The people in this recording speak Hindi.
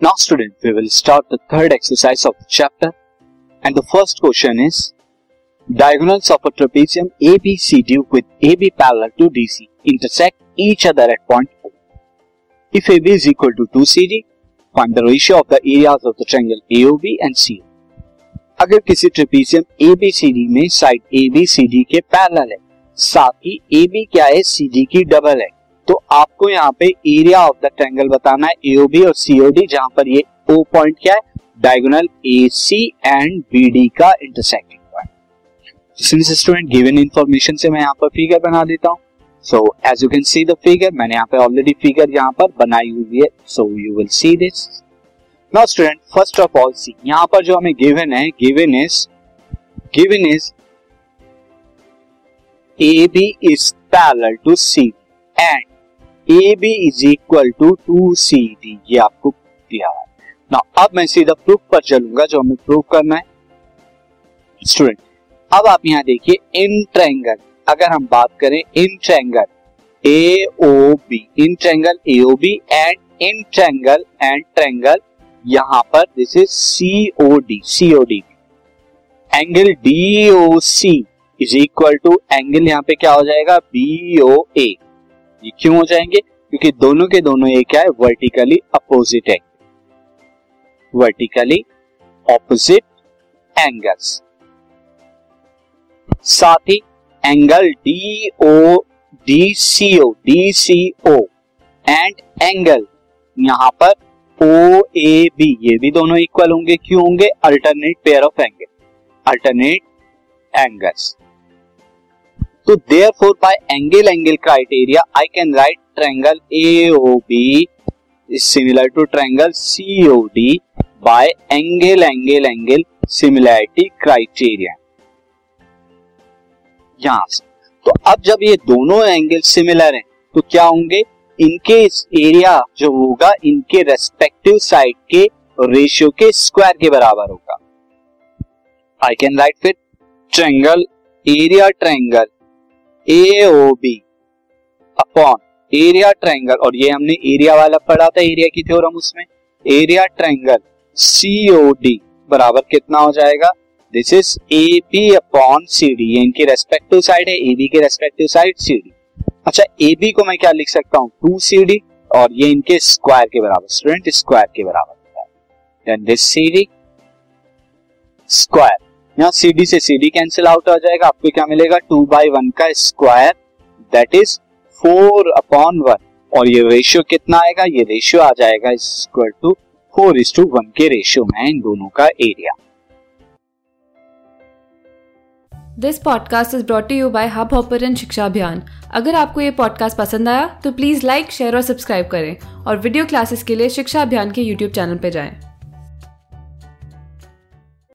Now student, we will start the third exercise of the chapter and the first question is diagonals of a trapezium ABCD with AB parallel to DC intersect each other at point O. If AB is equal to 2CD, find the ratio of the areas of the triangle AOB and CO. अगर किसी ट्रेपीजियम ABCD में साइड ABCD के पैरेलल है साथ ही AB क्या है CD की डबल है तो आपको यहाँ पे एरिया ऑफ़ द ट्रायंगल बताना है एओबी और सीओडी जहाँ पर ये ओ पॉइंट क्या है? Diagonal A C and B D का intersecting point student given information से मैं यहाँ पर फिगर बना देता हूँ. So as you can see the figure मैंने यहाँ पे ऑलरेडी फिगर यहाँ पर बनाई हुई है. So you will see this now student first of all see यहाँ पर जो हमें गिवन है given is given is A B is parallel to C and A B is equal to two C D ये आपको दिया है। ना अब मैं सीधा प्रूफ पर चलूँगा जो हमें प्रूफ करना है। स्टूडेंट अब आप यहाँ देखिए इन ट्रैंगल अगर हम बात करें in triangle A O B in triangle A O B and in triangle and triangle यहाँ पर this is C O D C O D angle D O C is equal to angle यहाँ पे क्या हो जाएगा? बी ओ ए ये क्यों हो जाएँगे? क्योंकि दोनों के दोनों ये क्या है? वर्टिकली अपोजिट है वर्टिकली ऑपोजिट एंगल्स साथ ही angle D O D C O D C O and angle यहाँ पर ओ ए बी ये भी दोनों इक्वल होंगे। क्यों होंगे? Alternate pair of angle alternate angles तो therefore by angle angle criteria I can write triangle A O B similar to triangle C O D by angle angle angle similarity criteria यहाँ से। तो अब जब ये दोनों एंगल सिमिलर हैं तो क्या होंगे? इनके इस एरिया जो होगा, इनके रेस्पेक्टिव साइड के रेशियो के स्क्वायर के बराबर होगा। आई कैन राइट फिर triangle area triangle A O B upon area triangle और ये हमने एरिया वाला पढ़ा था एरिया की थ्योरम उसमें। Area triangle C O D बराबर कितना हो जाएगा? This is A B upon C D ये इनकी रेस्पेक्टिव साइड है ए बी के रेस्पेक्टिव साइड सी डी अच्छा ए बी को मैं क्या लिख सकता हूँ? टू सी डी और ये इनके स्क्वायर के बराबर स्टूडेंट स्क्वायर के बराबर then this C D square यहाँ सी डी से सी डी कैंसिल आउट हो जाएगा, आपको क्या मिलेगा? टू बाई वन का square that is four upon one और ये रेशियो कितना आएगा? ये रेशियो आ जाएगा equal to four is to one के रेशियो में इन दोनों का area this podcast is brought you by Hubhopper Shiksha Abhiyan अगर आपको ये पॉडकास्ट पसंद आया तो प्लीज़ लाइक शेयर और सब्सक्राइब करें। और वीडियो क्लासेस के लिए शिक्षा अभियान के यूट्यूब चैनल पर जाएँ।